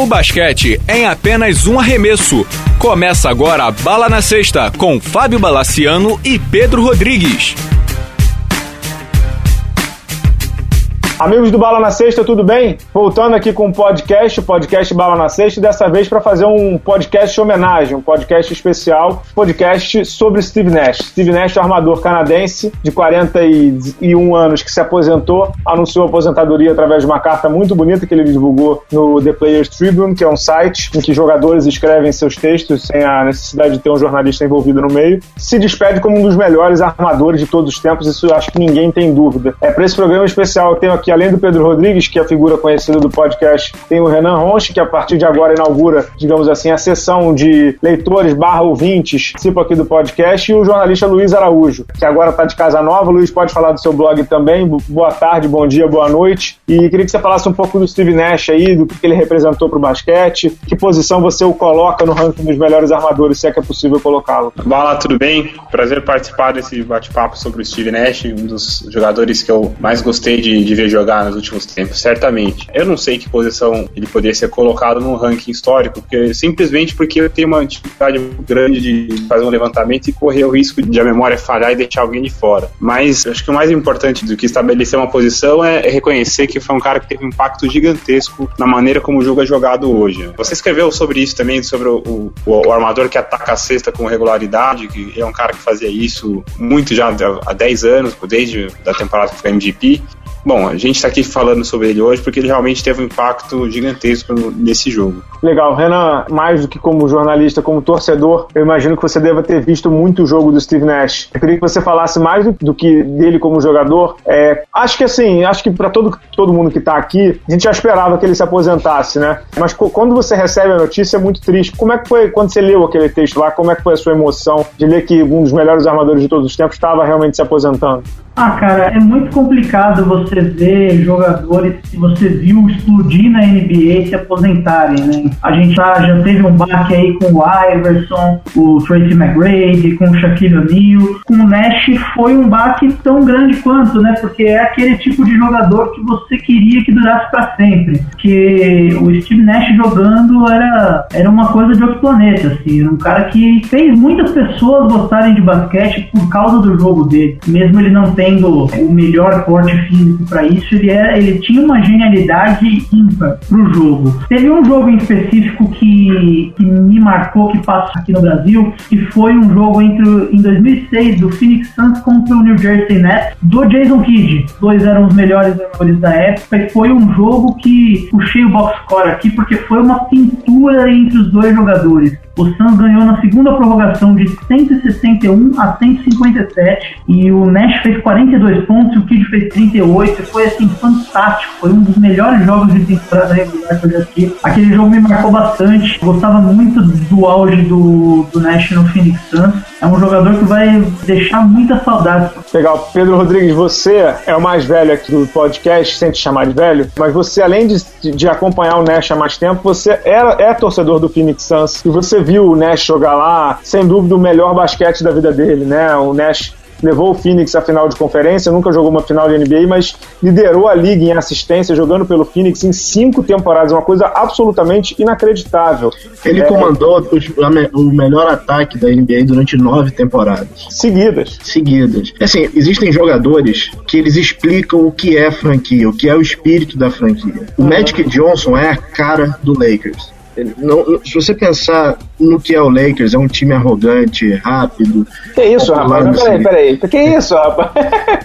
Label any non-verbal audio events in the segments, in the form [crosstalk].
O basquete é em apenas um arremesso. Começa agora a Bala na Sexta com Fábio Balaciano e Pedro Rodrigues. Amigos do Bala na Sexta, tudo bem? Voltando aqui com o podcast, o podcast Bala na Sexta, dessa vez para fazer um podcast homenagem, um podcast especial, podcast sobre Steve Nash. Steve Nash, armador canadense de 41 anos que se aposentou, anunciou aposentadoria através de uma carta muito bonita que ele divulgou no The Players Tribune, que é um site em que jogadores escrevem seus textos sem a necessidade de ter um jornalista envolvido no meio. Se despede como um dos melhores armadores de todos os tempos, isso eu acho que ninguém tem dúvida. É para esse programa especial eu tenho aqui além do Pedro Rodrigues, que é a figura conhecida do podcast, tem o Renan Ronche, que a partir de agora inaugura, digamos assim, a sessão de leitores barra ouvintes, participa aqui do podcast, e o jornalista Luiz Araújo, que agora está de casa nova. Luiz, pode falar do seu blog também. Boa tarde, bom dia, boa noite. E queria que você falasse um pouco do Steve Nash aí, do que ele representou para o basquete, que posição você o coloca no ranking dos melhores armadores, se é que é possível colocá-lo. Olá, tudo bem? Prazer participar desse bate-papo sobre o Steve Nash, um dos jogadores que eu mais gostei de, de ver jogar jogar nos últimos tempos, certamente. Eu não sei que posição ele poderia ser colocado no ranking histórico, porque simplesmente porque eu tenho uma dificuldade grande de fazer um levantamento e correr o risco de a memória falhar e deixar alguém de fora. Mas acho que o mais importante do que estabelecer uma posição é, reconhecer que foi um cara que teve um impacto gigantesco na maneira como o jogo é jogado hoje. Você escreveu sobre isso também, sobre o, o, o armador que ataca a cesta com regularidade, que é um cara que fazia isso muito já há 10 anos, desde a temporada que foi MVP. Bom, a gente está aqui falando sobre ele hoje porque ele realmente teve um impacto gigantesco nesse jogo. Legal, Renan, mais do que como jornalista, como torcedor, eu imagino que você deva ter visto muito o jogo do Steve Nash. Eu queria que você falasse mais do, do que dele como jogador. É, acho que assim, acho que para todo, todo mundo que está aqui, a gente já esperava que ele se aposentasse, né? Mas quando você recebe a notícia é muito triste. Como é que foi quando você leu aquele texto lá? Como é que foi a sua emoção de ler que um dos melhores armadores de todos os tempos estava realmente se aposentando? Ah, cara, é muito complicado você ver jogadores que você viu explodir na NBA se aposentarem, né? A gente já, já teve um baque aí com o Iverson, o Tracy McGrady, com o Shaquille O'Neal. Com o Nash foi um baque tão grande quanto, né? Porque é aquele tipo de jogador que você queria que durasse para sempre. Que o Steve Nash jogando era, era uma coisa de outro planeta, assim. Um cara que fez muitas pessoas gostarem de basquete por causa do jogo dele. Mesmo ele não tendo o melhor porte físico para isso, ele, era, ele tinha uma genialidade ímpar pro jogo. Teve um jogo em específico que, que me marcou, que passou aqui no Brasil, e foi um jogo entre em 2006 do Phoenix Suns contra o New Jersey Nets do Jason Kidd. Dois eram os melhores jogadores da época e foi um jogo que puxei o box score aqui porque foi uma pintura entre os dois jogadores. O Suns ganhou na segunda prorrogação de 161 a 157 e o Nash fez 42 pontos e o Kidd fez 38. Foi assim fantástico, foi um dos melhores jogos de temporada regular que eu já assisti. Aquele jogo me marcou bastante. Gostava muito do auge do, do Nash no Phoenix Suns. É um jogador que vai deixar muita saudade. Legal. Pedro Rodrigues, você é o mais velho aqui do podcast, sem te chamar de velho, mas você, além de, de acompanhar o Nash há mais tempo, você era, é torcedor do Phoenix Suns e você viu o Nash jogar lá, sem dúvida, o melhor basquete da vida dele, né? O Nash levou o Phoenix à final de conferência, nunca jogou uma final de NBA, mas liderou a liga em assistência, jogando pelo Phoenix em cinco temporadas, uma coisa absolutamente inacreditável. Ele é, comandou o melhor ataque da NBA durante nove temporadas. Seguidas. Seguidas. Assim, existem jogadores que eles explicam o que é franquia, o que é o espírito da franquia. O uhum. Magic Johnson é a cara do Lakers. Não, se você pensar no que é o Lakers, é um time arrogante, rápido. Que isso, rapaz? Não, peraí, peraí. Que isso, rapaz?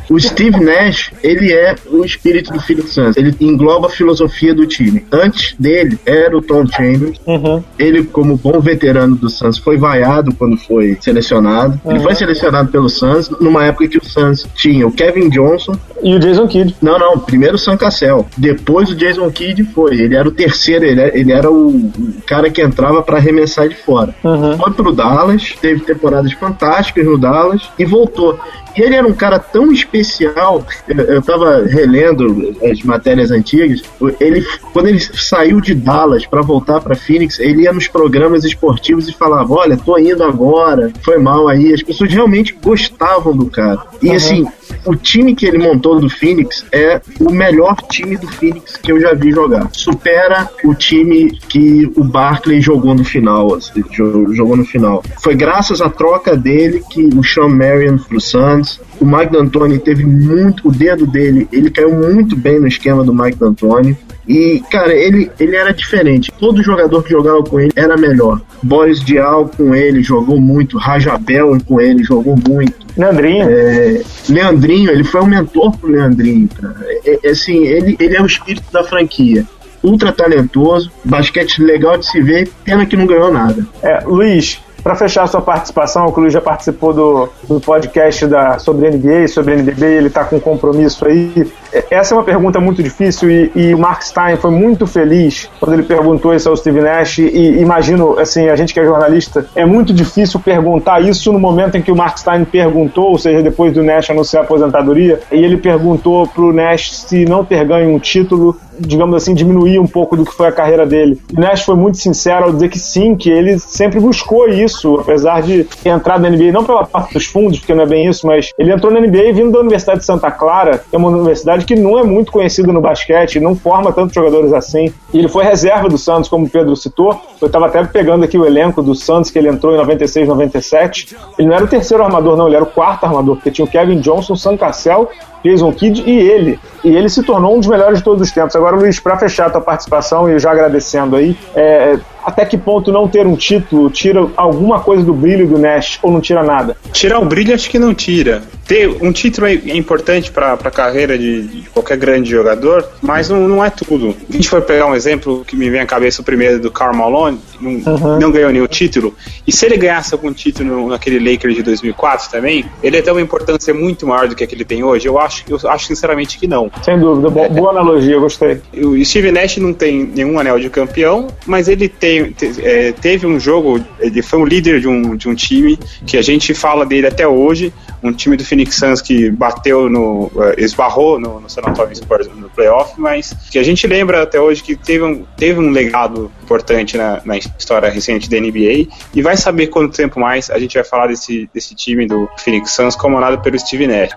o Steve Nash, ele é o espírito do Phoenix Suns. Ele engloba a filosofia do time. Antes dele era o Tom Chambers. Uhum. Ele, como bom veterano do Suns, foi vaiado quando foi selecionado. Uhum. Ele foi selecionado pelo Suns numa época que o Suns tinha o Kevin Johnson e o Jason Kidd. Não, não. Primeiro o Sam Cassell. Depois o Jason Kidd foi. Ele era o terceiro. Ele era, ele era o cara que entrava para arremessar de fora. Uhum. Foi pro Dallas, teve temporadas fantásticas no Dallas e voltou. Ele era um cara tão especial, eu, eu tava relendo as matérias antigas, ele, quando ele saiu de Dallas para voltar para Phoenix, ele ia nos programas esportivos e falava, olha, tô indo agora, foi mal aí. As pessoas realmente gostavam do cara. E uhum. assim, o time que ele montou do Phoenix é o melhor time do Phoenix que eu já vi jogar. Supera o time que o Barkley jogou no final. Assim, jogou no final. Foi graças à troca dele que o Sean Marion pro Suns, o Mike D'Antoni teve muito, o dedo dele, ele caiu muito bem no esquema do Mike D'Antoni. E, cara, ele, ele era diferente. Todo jogador que jogava com ele era melhor. Boris Dial com ele jogou muito. Rajabel com ele jogou muito. Leandrinho. É, Leandrinho, ele foi um mentor pro Leandrinho, cara. É, é, assim, ele, ele é o espírito da franquia ultra talentoso, basquete legal de se ver, pena que não ganhou nada. É, Luiz, para fechar sua participação, o Cruz já participou do, do podcast da, sobre NBA, sobre NBB, ele está com compromisso aí. Essa é uma pergunta muito difícil e, e, o Mark Stein foi muito feliz quando ele perguntou isso ao Steve Nash. E imagino, assim, a gente que é jornalista, é muito difícil perguntar isso no momento em que o Mark Stein perguntou, ou seja, depois do Nash anunciar a aposentadoria, e ele perguntou pro Nash se não ter ganho um título, digamos assim, diminuir um pouco do que foi a carreira dele. O Nash foi muito sincero ao dizer que sim, que ele sempre buscou isso apesar de ter entrado na NBA, não pela parte dos fundos, porque não é bem isso, mas ele entrou na NBA vindo da Universidade de Santa Clara, que é uma universidade que não é muito conhecida no basquete, não forma tantos jogadores assim. E ele foi reserva do Santos, como o Pedro citou. Eu estava até pegando aqui o elenco do Santos, que ele entrou em 96, 97. Ele não era o terceiro armador, não, ele era o quarto armador, porque tinha o Kevin Johnson, Sam Cassell Jason Kidd e ele. E ele se tornou um dos melhores de todos os tempos. Agora, Luiz, para fechar a tua participação e já agradecendo aí, é, até que ponto não ter um título tira alguma coisa do brilho do Nash ou não tira nada? Tirar o brilho acho que não tira. Ter um título é importante para a carreira de, de, qualquer grande jogador, mas não, não, é tudo. A gente for pegar um exemplo que me vem à cabeça o primeiro do Karl Malone, não, uhum. não ganhou nenhum título, e se ele ganhasse algum título naquele Lakers de 2004 também, ele ia ter uma importância muito maior do que a que ele tem hoje? Eu acho, eu acho sinceramente que não. Sem dúvida, boa, boa analogia, gostei. O Steve Nash não tem nenhum anel de campeão, mas ele tem te, é, teve um jogo, ele foi um líder de um, de um time que a gente fala dele até hoje, um time do Phoenix Suns que bateu no. Uh, esbarrou no, no San Antonio Spurs no playoff, mas que a gente lembra até hoje que teve um, teve um legado importante na, na história recente da NBA e vai saber quanto tempo mais a gente vai falar desse, desse time do Phoenix Suns comandado pelo Steve Nash.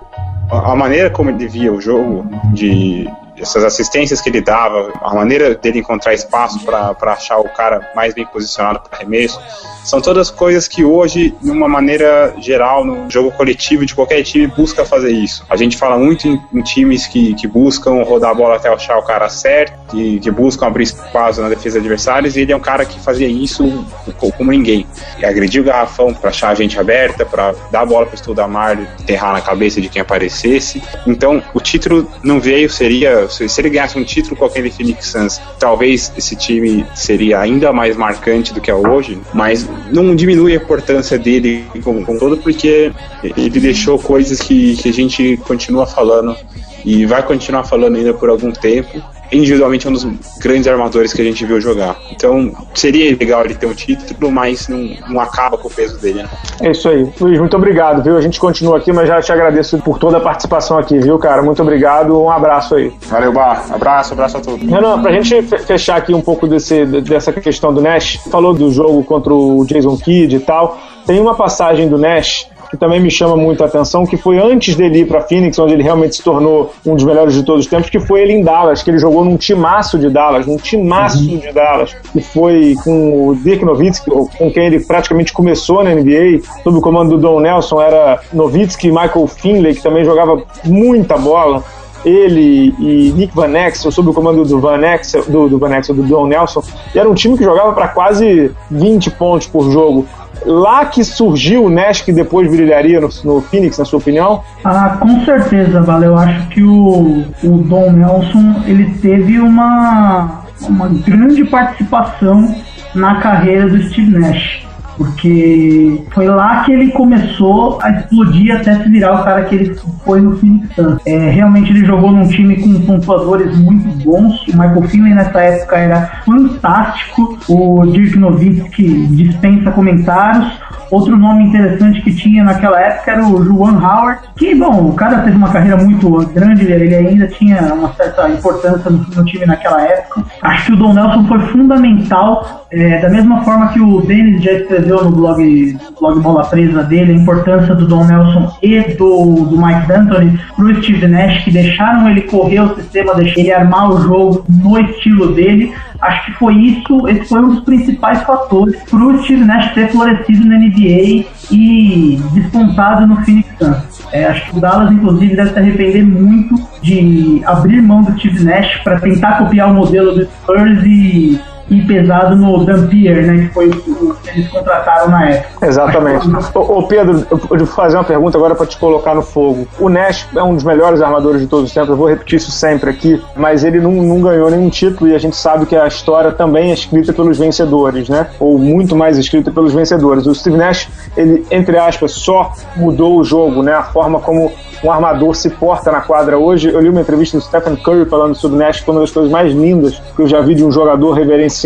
A maneira como ele via o jogo de essas assistências que ele dava, a maneira dele encontrar espaço para achar o cara mais bem posicionado para arremesso, são todas coisas que hoje, de uma maneira geral, no jogo coletivo de qualquer time, busca fazer isso. A gente fala muito em, em times que, que buscam rodar a bola até achar o cara certo, que, que buscam abrir espaço na defesa adversários, e ele é um cara que fazia isso como ninguém. E agredir o garrafão para achar a gente aberta, para dar a bola para o Studamar, enterrar na cabeça de quem aparecesse. Então, o título não veio, seria se, se ele ganhasse um título com aquele Phoenix Suns, talvez esse time seria ainda mais marcante do que é hoje, mas não diminui a importância dele como, como todo, porque ele deixou coisas que, que a gente continua falando e vai continuar falando ainda por algum tempo individualmente é um dos grandes armadores que a gente viu jogar. Então seria legal ele ter um título, mas não, não acaba com o peso dele. Né? É isso aí. Luiz, muito obrigado, viu? A gente continua aqui, mas já te agradeço por toda a participação aqui, viu, cara? Muito obrigado. Um abraço aí. Valeu, Bar. Abraço, abraço a todos. Renan, pra gente fechar aqui um pouco desse, dessa questão do Nash, falou do jogo contra o Jason Kidd e tal. Tem uma passagem do Nash que também me chama muito a atenção, que foi antes dele ir para Phoenix, onde ele realmente se tornou um dos melhores de todos os tempos, que foi ele em Dallas, que ele jogou num timaço de Dallas, num timaço uhum. de Dallas, que foi com o Dirk Nowitzki, com quem ele praticamente começou na NBA, sob o comando do Don Nelson, era Nowitzki e Michael Finley, que também jogava muita bola ele e Nick Van Exel, sob o comando do Van Exel, do, do Van Exel, do Don Nelson, e era um time que jogava para quase 20 pontos por jogo lá que surgiu o Nash que depois brilharia no, no Phoenix, na sua opinião? Ah, com certeza, Vale. Eu acho que o, o Don Nelson ele teve uma, uma grande participação na carreira do Steve Nash porque foi lá que ele começou a explodir até se virar o cara que ele foi no Phoenix Suns. É, realmente ele jogou num time com pontuadores muito bons. O Michael Finley nessa época era fantástico. O Dirk Nowitzki dispensa comentários. Outro nome interessante que tinha naquela época era o Juan Howard, que, bom, o cara teve uma carreira muito grande, ele ainda tinha uma certa importância no, no time naquela época. Acho que o Don Nelson foi fundamental, é, da mesma forma que o Dennis já escreveu no blog, blog Bola Presa dele a importância do Don Nelson e do, do Mike D'Antoni pro Steve Nash, que deixaram ele correr o sistema, deixaram ele armar o jogo no estilo dele. Acho que foi isso, esse foi um dos principais fatores pro Steve Nash ter florescido na NBA e despontado no Phoenix Suns. É, acho que o Dallas, inclusive, deve se arrepender muito de abrir mão do Steve Nash para tentar copiar o modelo do Spurs e e pesado no Dampier, né? Que foi o que eles contrataram na época. Exatamente. ô, Pedro, eu vou fazer uma pergunta agora para te colocar no fogo. O Nash é um dos melhores armadores de todos os tempos, eu vou repetir isso sempre aqui, mas ele não, não ganhou nenhum título e a gente sabe que a história também é escrita pelos vencedores, né? Ou muito mais escrita pelos vencedores. O Steve Nash, ele, entre aspas, só mudou o jogo, né? A forma como um armador se porta na quadra hoje. Eu li uma entrevista do Stephen Curry falando sobre o Nash, que foi uma das coisas mais lindas que eu já vi de um jogador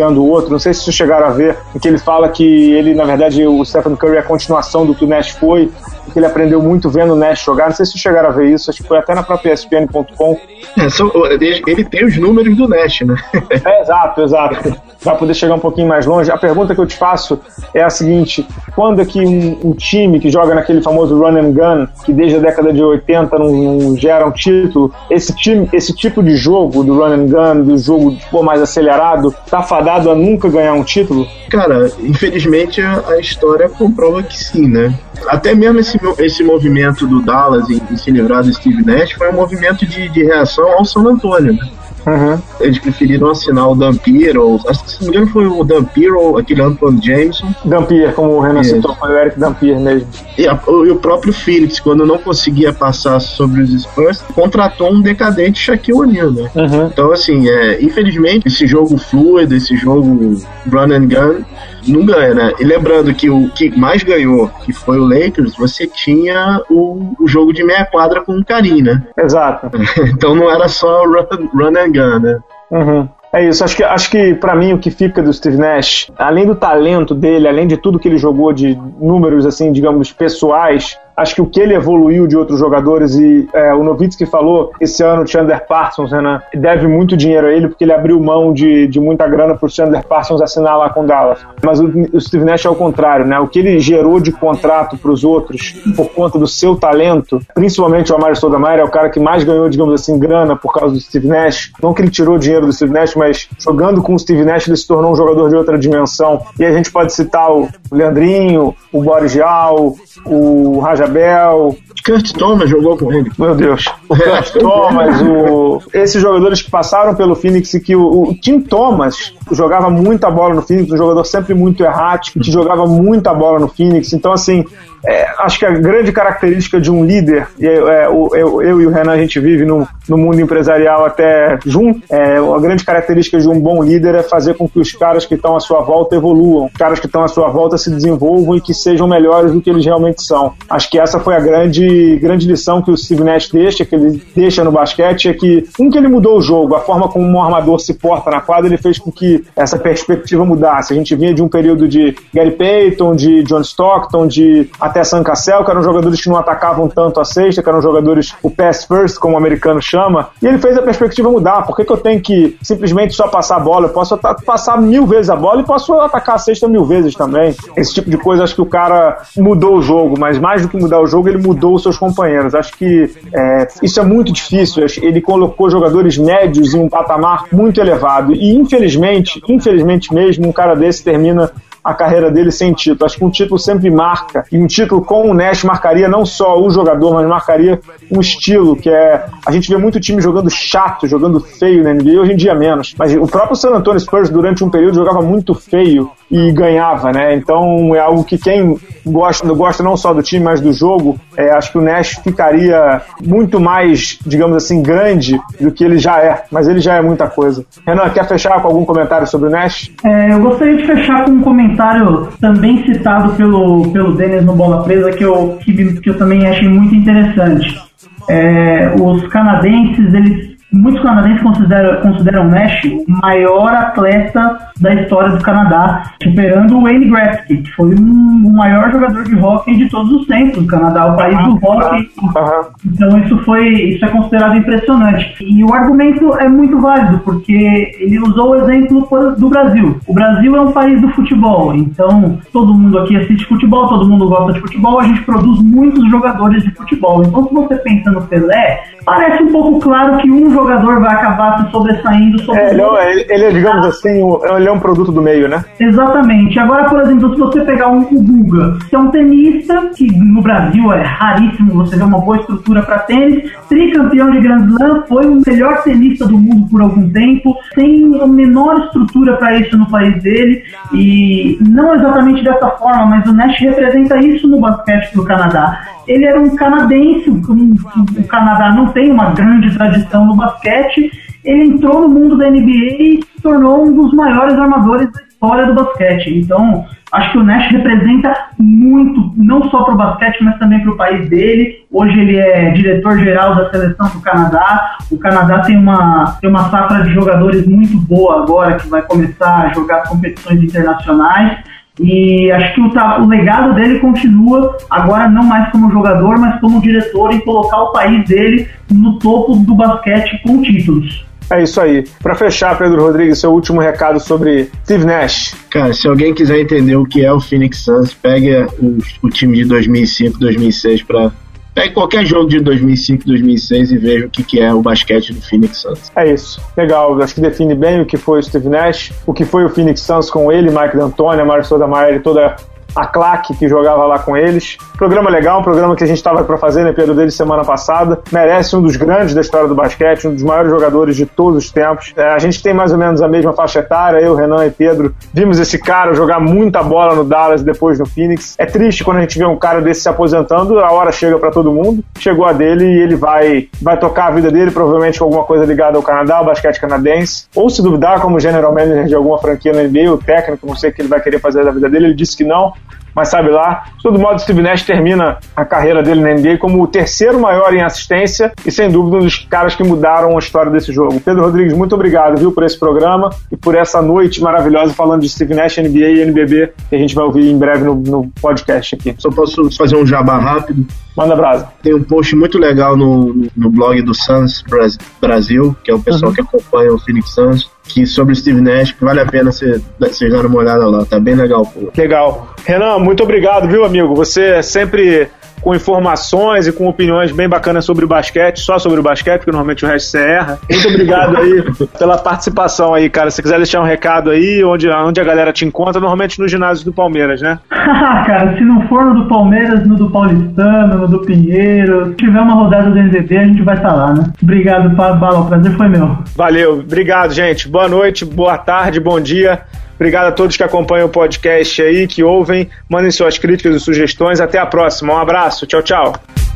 o outro. Não sei se vocês chegaram a ver, que ele fala que ele, na verdade, o Stephen Curry é a continuação do que o Nash foi, que ele aprendeu muito vendo o Nash jogar. Não sei se chegaram a ver isso, acho que foi até na própria ESPN.com. É, ele tem os números do Nash, né? [laughs] é, exato, exato para poder chegar um pouquinho mais longe. A pergunta que eu te faço é a seguinte: quando é que um, um, time que joga naquele famoso run and gun, que desde a década de 80 não, não, gera um título, esse, time, esse tipo de jogo do run and gun, do jogo pô, mais acelerado, tá fadado a nunca ganhar um título? Cara, infelizmente a, a história comprova que sim, né? Até mesmo esse, esse movimento do Dallas em, em se livrar do Steve Nash foi um movimento de, de reação ao San Antonio, né? Uhum. Eles preferiram assinar o Dampier, ou acho que se não me engano foi o Dampier ou aquele Antoine Jameson. Dampier, como o Renan citou, foi o Eric Dampier mesmo. E, a, e, o próprio Phoenix, quando não conseguia passar sobre os Spurs, contratou um decadente Shaquille O'Neal, né? Uhum. Então, assim, é, infelizmente, esse jogo fluido, esse jogo run and gun, não ganha, né? E lembrando que o que mais ganhou, que foi o Lakers, você tinha o, o jogo de meia quadra com o Karim, né? Exato. [laughs] então não era só run, run and né? Uhum. É isso, acho que, acho que para mim o que fica do Steve Nash, além do talento dele, além de tudo que ele jogou de números, assim, digamos, pessoais, Acho que o que ele evoluiu de outros jogadores e é, o Novitsky falou esse ano o Chandler Parsons, né, deve muito dinheiro a ele porque ele abriu mão de, de muita grana para o Chandler Parsons assinar lá com Dallas. Mas o, o, Steve Nash é o contrário, né? O que ele gerou de contrato para os outros por conta do seu talento, principalmente o Amari Stoudemire é o cara que mais ganhou, digamos assim, grana por causa do Steve Nash. Não que ele tirou dinheiro do Steve Nash, mas jogando com o Steve Nash ele se tornou um jogador de outra dimensão. E a gente pode citar o Leandrinho, o Boris Gial, o Raja Jabel. Kurt Thomas jogou com ele. Meu Deus. O [laughs] Kurt Thomas, o... esses jogadores que passaram pelo Phoenix e que o, o Tim Thomas jogava muita bola no Phoenix, um jogador sempre muito errático, que jogava muita bola no Phoenix. Então, assim, é, acho que a grande característica de um líder, e é, eu, eu, e o Renan a gente vive no, no mundo empresarial até junto, é, a grande característica de um bom líder é fazer com que os caras que estão à sua volta evoluam, os caras que estão à sua volta se desenvolvam e que sejam melhores do que eles realmente são. Acho que essa foi a grande, grande lição que o Steve deixa, que ele deixa no basquete, é que um que ele mudou o jogo, a forma como um armador se porta na quadra, ele fez com que essa perspectiva mudasse. A gente vinha de um período de Gary Payton, de John Stockton, de até Sam Cassell, que eram jogadores que não atacavam tanto a cesta, que eram jogadores o pass first, como o americano chama, e ele fez a perspectiva mudar. Por que, que eu tenho que simplesmente só passar a bola? Eu posso passar mil vezes a bola e posso atacar a cesta mil vezes também. Esse tipo de coisa, acho que o cara mudou o jogo, mas mais do que mudar o jogo, ele mudou os seus companheiros. Acho que é, isso é muito difícil. Ele colocou jogadores médios em um patamar muito elevado. E infelizmente, infelizmente mesmo, um cara desse termina a carreira dele sem título. Acho que um título sempre marca, e um título com o Nash marcaria não só o jogador, mas marcaria um estilo, que é. A gente vê muito time jogando chato, jogando feio na NBA, hoje em dia menos. Mas o próprio San Antonio Spurs, durante um período, jogava muito feio e ganhava, né? Então é algo que quem gosta, gosta não só do time, mas do jogo, é, acho que o Nash ficaria muito mais, digamos assim, grande do que ele já é. Mas ele já é muita coisa. Renan, quer fechar com algum comentário sobre o Nash? É, eu gostaria de fechar com um comentário também citado pelo, pelo Denis no Bola Presa que eu, que, que eu também achei muito interessante. É, os canadenses, eles muitos canadenses consideram, consideram o Nash o maior atleta da história do Canadá, superando o Wayne Gretzky, que foi um, o maior jogador de hockey de todos os tempos. O Canadá é o país do hockey. Então isso foi isso é considerado impressionante. E o argumento é muito válido, porque ele usou o exemplo do Brasil. O Brasil é um país do futebol, então todo mundo aqui assiste futebol, todo mundo gosta de futebol, a gente produz muitos jogadores de futebol. Então se você pensa no Pelé, parece um pouco claro que um jogador vai acabar se sobressaindo sobre é, ele, é, ele é, digamos assim, ele é um produto do meio, né? Exatamente. Agora, por exemplo, se você pegar um Guga, que é um tenista, que no Brasil é raríssimo você ver uma boa estrutura para tênis, tricampeão de Grand Slam, foi o melhor tenista do mundo por algum tempo, tem a menor estrutura para isso no país dele, e não exatamente dessa forma, mas o Nash representa isso no basquete do Canadá ele era um canadense, um, o Canadá não tem uma grande tradição no basquete, ele entrou no mundo da NBA e se tornou um dos maiores armadores da história do basquete. Então, acho que o Nash representa muito, não só para o basquete, mas também para o país dele. Hoje ele é diretor-geral da seleção do Canadá. O Canadá tem uma, tem uma safra de jogadores muito boa agora, que vai começar a jogar competições internacionais. E acho que o, o, legado dele continua, agora não mais como jogador, mas como diretor, em colocar o país dele no topo do basquete com títulos. É isso aí. Para fechar, Pedro Rodrigues, seu último recado sobre Steve Nash. Cara, se alguém quiser entender o que é o Phoenix Suns, pega o, o time de 2005, 2006 para Pegue qualquer jogo de 2005, 2006 e veja o que, que é o basquete do Phoenix Suns. É isso. Legal. Acho que define bem o que foi o Steve Nash, o que foi o Phoenix Suns com ele, Mike D'Antoni, Mário Sotomayor e toda a claque que jogava lá com eles. Programa legal, um programa que a gente estava para fazer, né, Pedro, dele semana passada. Merece um dos grandes da história do basquete, um dos maiores jogadores de todos os tempos. É, a gente tem mais ou menos a mesma faixa etária, eu, Renan e Pedro. Vimos esse cara jogar muita bola no Dallas depois no Phoenix. É triste quando a gente vê um cara desse se aposentando, a hora chega para todo mundo. Chegou a dele e ele vai, vai tocar a vida dele, provavelmente com alguma coisa ligada ao Canadá, ao basquete canadense. Ou se duvidar, como general manager de alguma franquia na NBA, o técnico, não sei o que ele vai querer fazer da vida dele, ele disse que não mas sabe lá. De todo modo, Steve Nash termina a carreira dele na NBA como o terceiro maior em assistência e, sem dúvida, um dos caras que mudaram a história desse jogo. Pedro Rodrigues, muito obrigado, viu, por esse programa e por essa noite maravilhosa falando de Steve Nash, NBA e NBB, que a gente vai ouvir em breve no, no podcast aqui. Só posso fazer um jabá rápido? Manda brasa. Tem um post muito legal no, no blog do Suns Brasil, que é o pessoal uhum. que acompanha o Phoenix Suns, que sobre o Steve Nash, que vale a pena vocês darem uma olhada lá, tá bem legal. Pô. Legal. Renan, muito obrigado, viu, amigo? Você é sempre com informações e com opiniões bem bacanas sobre o basquete, só sobre o basquete, porque normalmente o resto você erra. Muito obrigado aí pela participação aí, cara. Se quiser deixar um recado aí, onde, onde a galera te encontra, normalmente no ginásio do Palmeiras, né? [laughs] cara, se não for no do Palmeiras, no do Paulistano, no do Pinheiro, se tiver uma rodada do NZB, a gente vai estar lá, né? Obrigado, Bala, o prazer foi meu. Valeu, obrigado, gente. Boa noite, boa tarde, bom dia. Obrigado a todos que acompanham o podcast aí, que ouvem. Mandem suas críticas e sugestões. Até a próxima. Um abraço. Tchau, tchau.